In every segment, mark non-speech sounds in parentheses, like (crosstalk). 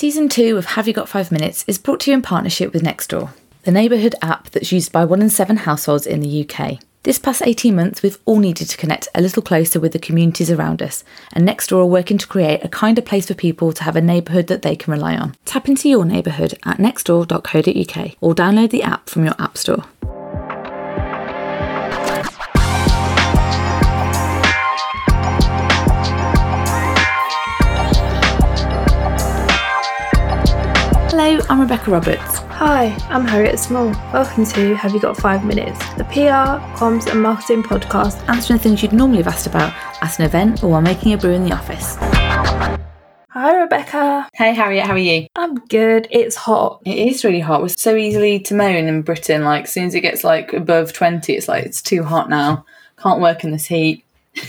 Season 2 of Have You Got 5 Minutes is brought to you in partnership with Nextdoor, the neighbourhood app that's used by one in seven households in the UK. This past 18 months, we've all needed to connect a little closer with the communities around us, and Nextdoor are working to create a kinder place for people to have a neighbourhood that they can rely on. Tap into your neighbourhood at nextdoor.co.uk or download the app from your app store. Hello, I'm Rebecca Roberts. Hi, I'm Harriet Small. Welcome to Have You Got Five Minutes, the PR, comms, and marketing podcast. Answering things you'd normally have asked about at an event or while making a brew in the office. Hi, Rebecca. Hey, Harriet, how are you? I'm good. It's hot. It is really hot. We're so easily to moan in Britain. Like, as soon as it gets like above 20, it's like, it's too hot now. Can't work in this heat. (laughs)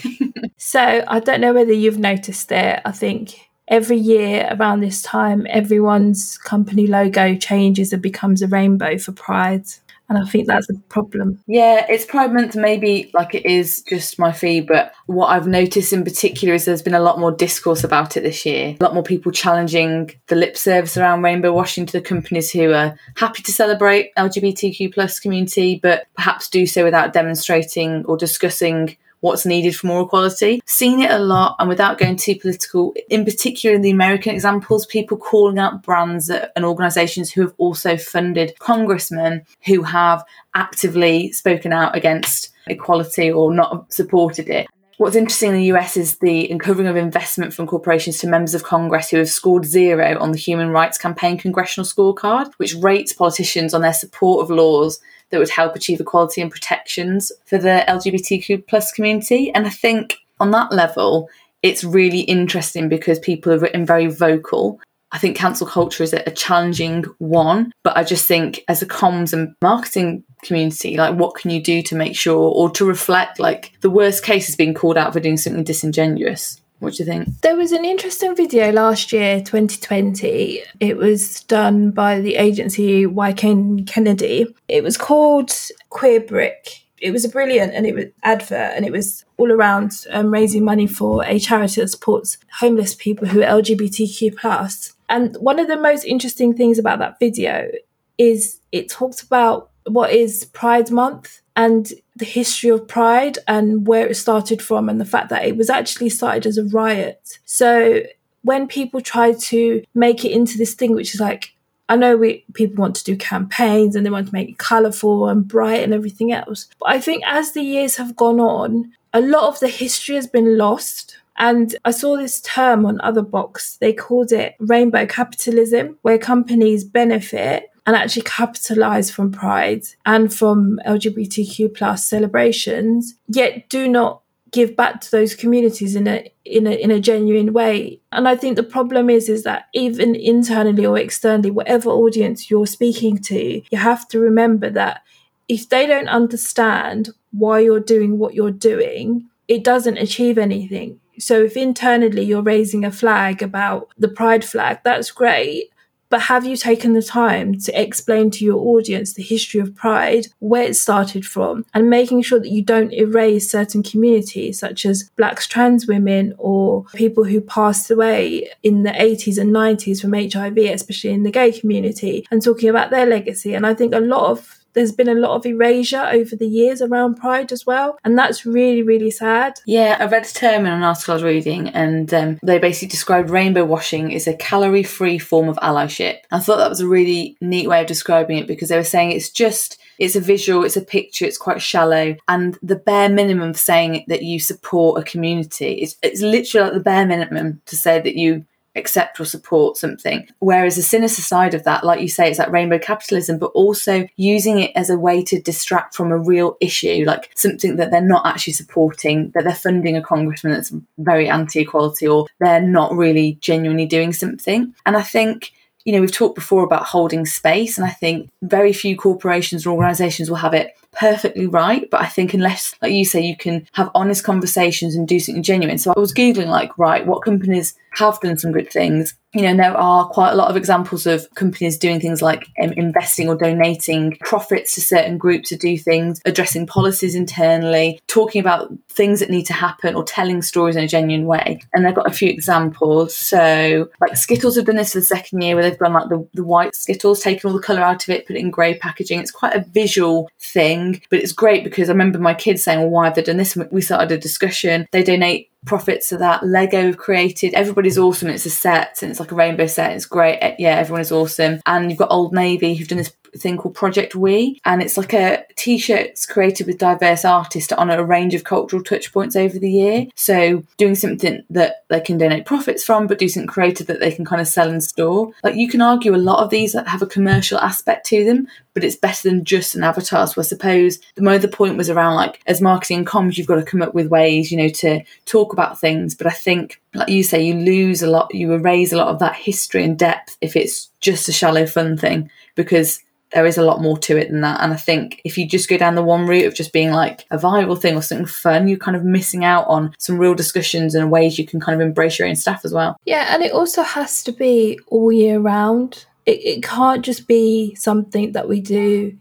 So, I don't know whether you've noticed it. I think every year around this time, everyone's company logo changes and becomes a rainbow for Pride. And I think that's a problem. Yeah, it's Pride Month, maybe like it is just my fee, but what I've noticed in particular is there's been a lot more discourse about it this year. A lot more people challenging the lip service around rainbow washing to the companies who are happy to celebrate LGBTQ plus community, but perhaps do so without demonstrating or discussing what's needed for more equality. Seen it a lot, and without going too political, in particular in the American examples, people calling out brands and organisations who have also funded congressmen who have actively spoken out against equality or not supported it. What's interesting in the US is the uncovering of investment from corporations to members of Congress who have scored zero on the Human Rights Campaign Congressional Scorecard, which rates politicians on their support of laws that would help achieve equality and protections for the LGBTQ plus community. And I think on that level, it's really interesting because people have written very vocal. I think cancel culture is a, challenging one, but I just think as a comms and marketing community, like what can you do to make sure or to reflect like the worst case is being called out for doing something disingenuous? What do you think? There was an interesting video last year, 2020. It was done by the agency Wieden Kennedy. It was called Queer Brick. It was a brilliant and it was advert and it was all around um, raising money for a charity that supports homeless people who are LGBTQ plus. And one of the most interesting things about that video is it talks about what is Pride Month and the history of Pride and where it started from, and the fact that it was actually started as a riot. So when people try to make it into this thing, which is like, I know we people want to do campaigns and they want to make it colourful and bright and everything else. But I think as the years have gone on, a lot of the history has been lost. And I saw this term on Otherbox. They called it rainbow capitalism, where companies benefit and actually capitalize from pride and from lgbtq plus celebrations yet do not give back to those communities in a in a in a genuine way and i think the problem is is that even internally or externally whatever audience you're speaking to you have to remember that if they don't understand why you're doing what you're doing it doesn't achieve anything so if internally you're raising a flag about the pride flag that's great but have you taken the time to explain to your audience the history of Pride, where it started from, and making sure that you don't erase certain communities, such as Blacks, trans women, or people who passed away in the 80s and 90s from HIV, especially in the gay community, and talking about their legacy? And I think a lot of there's been a lot of erasure over the years around Pride as well, and that's really, really sad. Yeah, I read a term in an article I was reading, and um, they basically described rainbow washing as a calorie free form of allyship. I thought that was a really neat way of describing it because they were saying it's just it's a visual, it's a picture, it's quite shallow, and the bare minimum of saying that you support a community is it's literally like the bare minimum to say that you accept or support something. Whereas the sinister side of that, like you say, it's that rainbow capitalism, but also using it as a way to distract from a real issue, like something that they're not actually supporting, that they're funding a congressman that's very anti equality, or they're not really genuinely doing something. And I think you know, we've talked before about holding space, and I think very few corporations or organizations will have it perfectly right. But I think unless, like you say, you can have honest conversations and do something genuine. So I was Googling, like, right, what companies have done some good things you know, there are quite a lot of examples of companies doing things like um, investing or donating profits to certain groups to do things, addressing policies internally, talking about things that need to happen, or telling stories in a genuine way. And they've got a few examples. So, like Skittles have done this for the second year, where they've gone like the, the white Skittles, taken all the colour out of it, put it in grey packaging. It's quite a visual thing, but it's great because I remember my kids saying, well, why have they done this? We started a discussion. They donate profits to that. Lego created. Everybody's awesome. It's a set and it's like a rainbow set. It's great. Eh, yeah, everyone is awesome. And you've got Old Navy who've done this thing called Project We, and it's like a t-shirts created with diverse artists honour a range of cultural touch points over the year. So doing something that they can donate profits from, but do something creative that they can kind of sell and store. Like you can argue a lot of these that have a commercial aspect to them, but it's better than just an avatar. So I suppose the other point was around like as marketing comms, you've got to come up with ways, you know, to talk about things. But I think, like you say, you lose a lot, you erase a lot of that history and depth if it's just a shallow fun thing because there is a lot more to it than that. And I think if you just go down the one route of just being like a viable thing or something fun, you're kind of missing out on some real discussions and ways you can kind of embrace your own staff as well. Yeah, and it also has to be all year round. It, it can't just be something that we do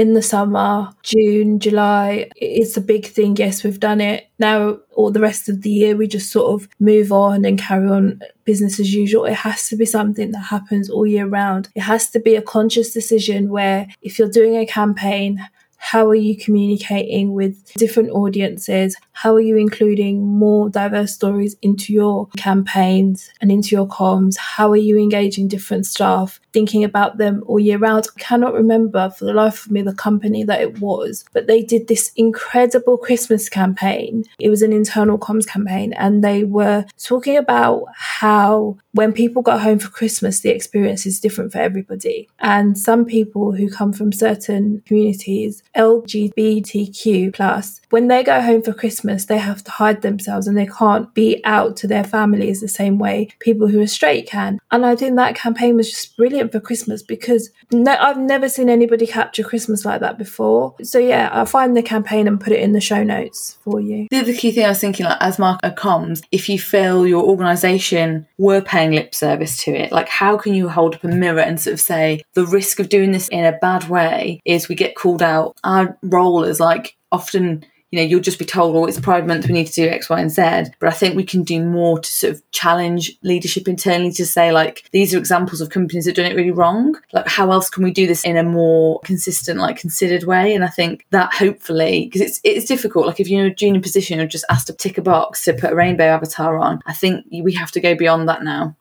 in the summer, June, July. It's a big thing. Yes, we've done it. Now, all the rest of the year, we just sort of move on and carry on business as usual. It has to be something that happens all year round. It has to be a conscious decision where if you're doing a campaign, how are you communicating with different audiences? How are you including more diverse stories into your campaigns and into your comms? How are you engaging different staff, thinking about them all year round? I cannot remember for the life of me the company that it was, but they did this incredible Christmas campaign. It was an internal comms campaign, and they were talking about how when people got home for Christmas, the experience is different for everybody. And some people who come from certain communities LGBTQ plus, when they go home for Christmas, they have to hide themselves and they can't be out to their families the same way people who are straight can. And I think that campaign was just brilliant for Christmas because no, I've never seen anybody capture Christmas like that before. So yeah, I'll find the campaign and put it in the show notes for you. The other key thing I was thinking, like as marketer comms, if you feel your organisation were paying lip service to it, like how can you hold up a mirror and sort of say the risk of doing this in a bad way is we get called out our role is like often you know you'll just be told oh it's pride month we need to do x y and z. But i think we can do more to sort of challenge leadership internally to say like these are examples of companies that done it really wrong. Like how else can we do this in a more consistent like considered way? And i think that hopefully because it's it's difficult. Like if you're in a junior position you're just asked to tick a box to put a rainbow avatar on. I think we have to go beyond that now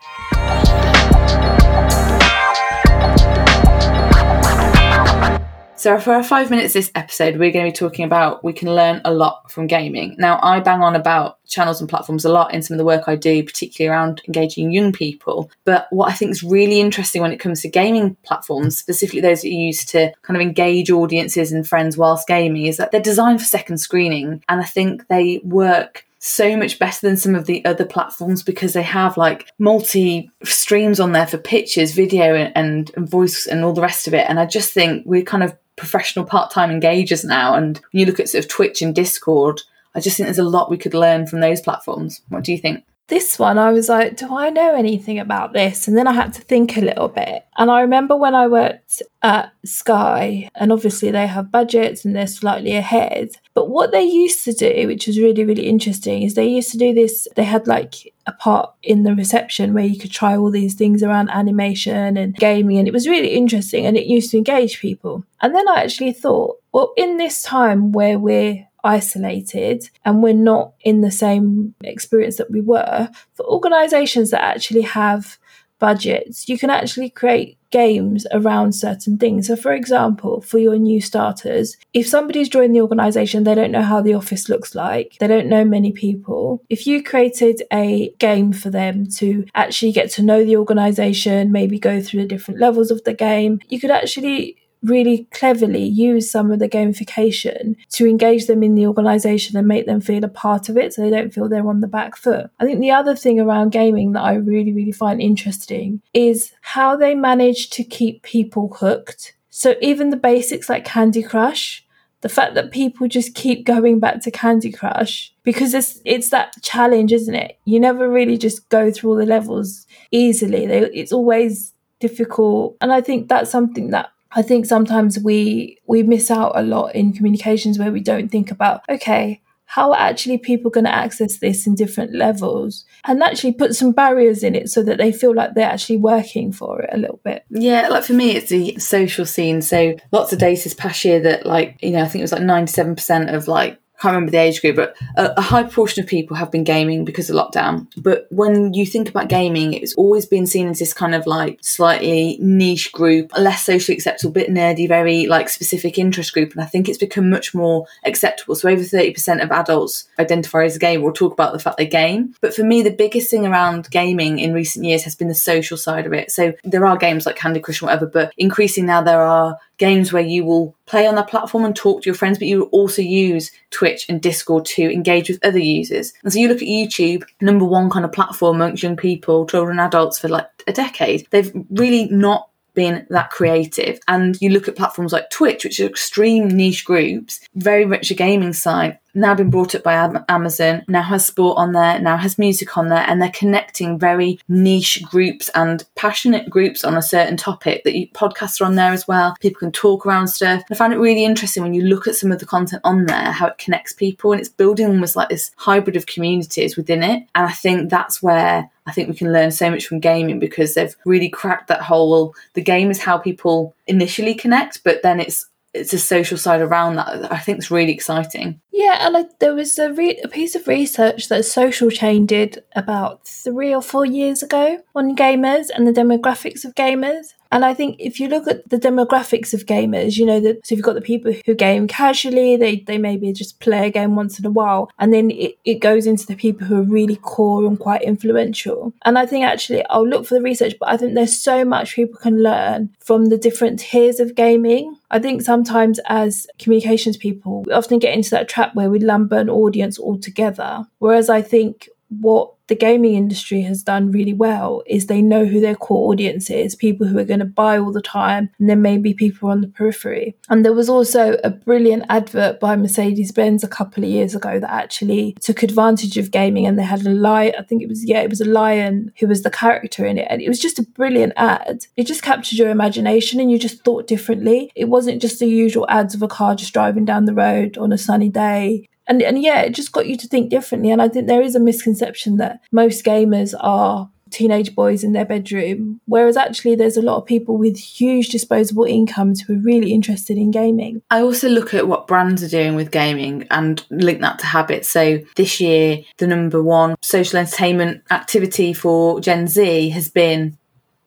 So, for our five minutes this episode, we're going to be talking about we can learn a lot from gaming. Now, I bang on about channels and platforms a lot in some of the work I do, particularly around engaging young people. But what I think is really interesting when it comes to gaming platforms, specifically those that you use to kind of engage audiences and friends whilst gaming, is that they're designed for second screening. And I think they work so much better than some of the other platforms because they have like multi streams on there for pictures, video, and, and, voice and all the rest of it. And I just think we're kind of professional part-time engagers now and when you look at sort of twitch and discord i just think there's a lot we could learn from those platforms. What do you think this one, I was like, do I know anything about this? And then I had to think a little bit. And I remember when I worked at Sky, and obviously they have budgets and they're slightly ahead. But what they used to do, which was really, really interesting, is they used to do this. They had like a part in the reception where you could try all these things around animation and gaming. And it was really interesting and it used to engage people. And then I actually thought, well, in this time where we're isolated and we're not in the same experience that we were, for organizations that actually have budgets, you can actually create games around certain things. So, for example, for your new starters, if somebody's joined the organization, they don't know how the office looks like, they don't know many people. If you created a game for them to actually get to know the organization, maybe go through the different levels of the game, you could actually really cleverly use some of the gamification to engage them in the organization and make them feel a part of it so they don't feel they're on the back foot. I think the other thing around gaming that I really, really find interesting is how they manage to keep people hooked. So even the basics like Candy Crush, the fact that people just keep going back to Candy Crush because it's it's that challenge, isn't it? You never really just go through all the levels easily. They, it's always difficult, and I think that's something that I think sometimes we we miss out a lot in communications where we don't think about okay how are actually people going to access this in different levels? And actually put some barriers in it so that they feel like they're actually working for it a little bit. Yeah like for me it's the social scene. So lots of data this past year that like you know i think it was like 97% of like can't remember the age group, but a, a, high proportion of people have been gaming because of lockdown. But when you think about gaming, it's always been seen as this kind of like slightly niche group, less socially acceptable, bit nerdy, very like specific interest group. And I think it's become much more acceptable. So over 30% of adults identify as a gamer or talk about the fact they game. But for me, the biggest thing around gaming in recent years has been the social side of it. So there are games like Candy Crush and whatever, but increasing now there are games where you will play on that platform and talk to your friends, but you will also use Twitch and Discord to engage with other users. And so you look at YouTube, number one kind of platform amongst young people, children, adults for like a decade. They've really not been that creative. And you look at platforms like Twitch, which are extreme niche groups, very much a gaming site, now been brought up by Amazon, now has sport on there, now has music on there, and they're connecting very niche groups and passionate groups on a certain topic that you, podcasts are on there as well. People can talk around stuff. I find it really interesting when you look at some of the content on there, how it connects people and it's building almost like this hybrid of communities within it. And I think that's where I think we can learn so much from gaming because they've really cracked that whole well, the game is how people initially connect, but then it's it's a social side around that, I think is really exciting. Yeah, and I, there was a, re- a piece of research that Social Chain did about three or four years ago on gamers and the demographics of gamers. And I think if you look at the demographics of gamers, you know, that so you've got the people who game casually, they, they maybe just play a game once in a while. And then it, it goes into the people who are really core and quite influential. And I think actually I'll look for the research, but I think there's so much people can learn from the different tiers of gaming. I think sometimes as communications people, we often get into that trap where we lump an audience all together. Whereas I think what the gaming industry has done really well is they know who their core audience is, people who are going to buy all the time, and then maybe people on the periphery. And there was also a brilliant advert by Mercedes Benz a couple of years ago that actually took advantage of gaming and they had a lion, I think it was, yeah, it was a lion who was the character in it. And it was just a brilliant ad. It just captured your imagination and you just thought differently. It wasn't just the usual ads of a car just driving down the road on a sunny day and and yeah, it just got you to think differently. And I think there is a misconception that most gamers are teenage boys in their bedroom, whereas actually there's a lot of people with huge disposable incomes who are really interested in gaming. I also look at what brands are doing with gaming and link that to habits. So this year, the number one social entertainment activity for Gen Z has been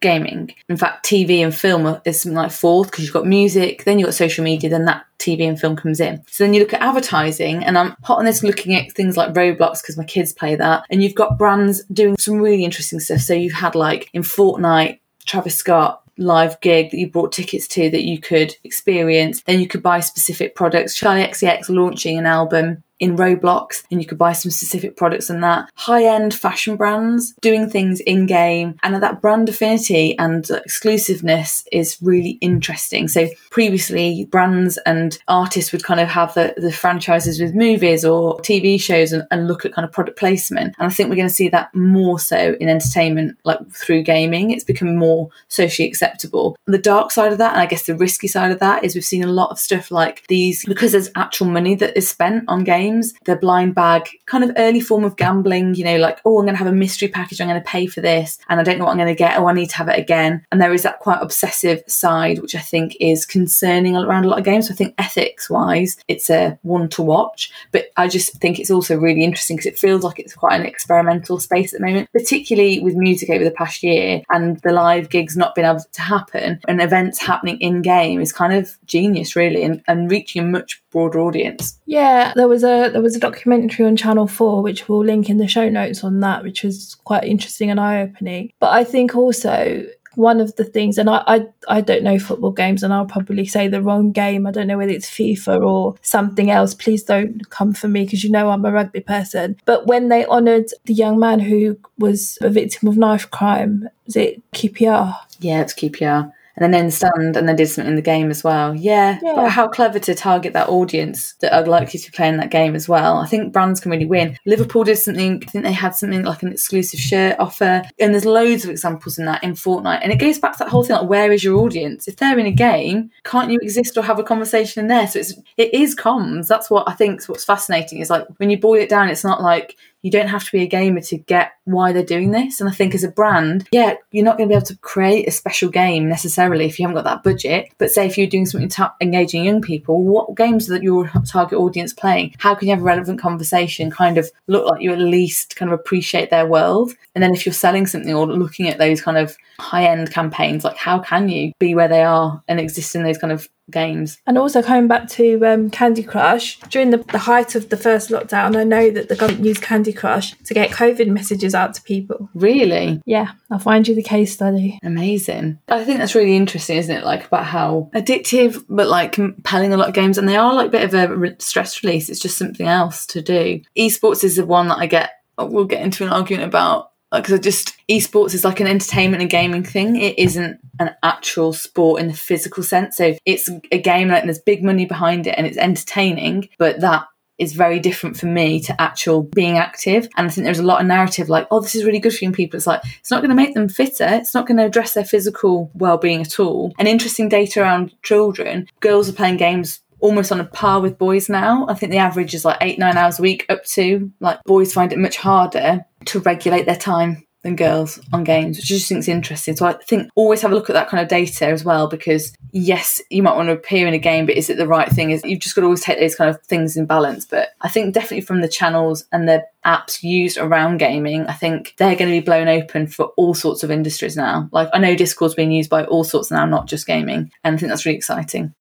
gaming. In fact, TV and film is something like fourth because you've got music, then you've got social media, then that TV and film comes in. So then you look at advertising, and I'm hot on this looking at things like Roblox because my kids play that, and you've got brands doing some really interesting stuff. So you've had like in Fortnite, Travis Scott live gig that you bought tickets to that you could experience. Then you could buy specific products. Charli XCX launching an album in Roblox and you could buy some specific products and that. High end fashion brands doing things in game and that brand affinity and exclusiveness is really interesting. So previously brands and artists would kind of have the, the franchises with movies or TV shows and, and look at kind of product placement. And I think we're going to see that more so in entertainment, like through gaming. It's become more socially acceptable. The dark side of that, and I guess the risky side of that, is we've seen a lot of stuff like these because there's actual money that is spent on games games, the blind bag kind of early form of gambling, you know, like, oh, I'm going to have a mystery package, I'm going to pay for this, and I don't know what I'm going to get, oh, I need to have it again. And there is that quite obsessive side, which I think is concerning around a lot of games. So I think ethics wise, it's a one to watch, but I just think it's also really interesting because it feels like it's quite an experimental space at the moment, particularly with music over the past year and the live gigs not being able to happen and events happening in game is kind of genius, really, and, and reaching a much broader audience. Yeah, there was a there was a documentary on Channel Four which we'll link in the show notes on that, which was quite interesting and eye opening. But I think also one of the things, and I, I I don't know football games, and I'll probably say the wrong game. I don't know whether it's FIFA or something else. Please don't come for me because you know I'm a rugby person. But when they honoured the young man who was a victim of knife crime, was it QPR? Yeah, it's QPR and then they understand and then did something in the game as well. Yeah. Yeah. But how clever to target that audience that are likely to be playing that game as well. I think brands can really win. Liverpool did something, I think they had something like an exclusive shirt offer. And there's loads of examples in that in Fortnite. And it goes back to that whole thing like where is your audience? If they're in a game, can't you exist or have a conversation in there? So it's it is comms. That's what I think is what's fascinating is like when you boil it down, it's not like you don't have to be a gamer to get why they're doing this. And I think as a brand, yeah, you're not going to be able to create a special game necessarily if you haven't got that budget. But say if you're doing something engaging young people, what games that your target audience playing? How can you have a relevant conversation? Kind of look like you at least kind of appreciate their world. And then if you're selling something or looking at those kind of high end campaigns, like how can you be where they are and exist in those kind of games? And also coming back to um, Candy Crush, during the, the height of the first lockdown, I know that the government used Candy Crush to get COVID messages out to people. Really? Yeah, I'll find you the case study. Amazing. I think that's really interesting, isn't it? Like about how addictive, but like compelling a lot of games, and they are like a bit of a re- stress release. It's just something else to do. Esports is the one that I get. We'll get into an argument about because I just esports is like an entertainment and gaming thing. It isn't an actual sport in the physical sense. So it's a game like there's big money behind it and it's entertaining, but that is very different for me to actual being active. And I think there's a lot of narrative like, oh, this is really good for young people. It's like, it's not going to make them fitter. It's not going to address their physical well-being at all. And interesting data around children, girls are playing games almost on a par with boys now. I think the average is like eight, nine hours a week up to like boys find it much harder to regulate their time than girls on games, which I just think is interesting. So I think always have a look at that kind of data as well, because yes, you might want to appear in a game, but is it the right thing? Is you've just got to always take those kind of things in balance. But I think definitely from the channels and the apps used around gaming, I think they're going to be blown open for all sorts of industries now. Like I know Discord's being used by all sorts now, not just gaming, and I think that's really exciting.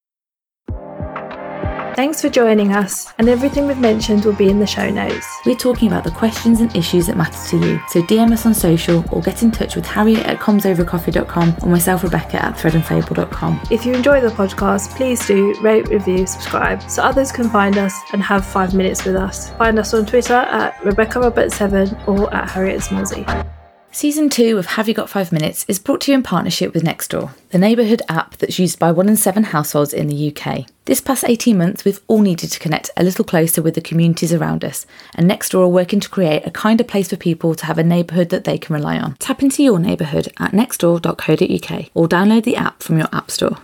Thanks for joining us, and everything we've mentioned will be in the show notes. We're talking about the questions and issues that matter to you. So DM us on social or get in touch with Harriet at comsovercoffee.com or myself, Rebecca at threadandfable.com. If you enjoy the podcast, please do rate, review, subscribe so others can find us and have five minutes with us. Find us on Twitter at Rebecca Robert7 or at Harriet Smallsy. Season 2 of Have You Got 5 Minutes is brought to you in partnership with Nextdoor, the neighbourhood app that's used by one in seven households in the UK. This past 18 months, we've all needed to connect a little closer with the communities around us, and Nextdoor are working to create a kinder place for people to have a neighbourhood that they can rely on. Tap into your neighbourhood at nextdoor.co.uk or download the app from your app store.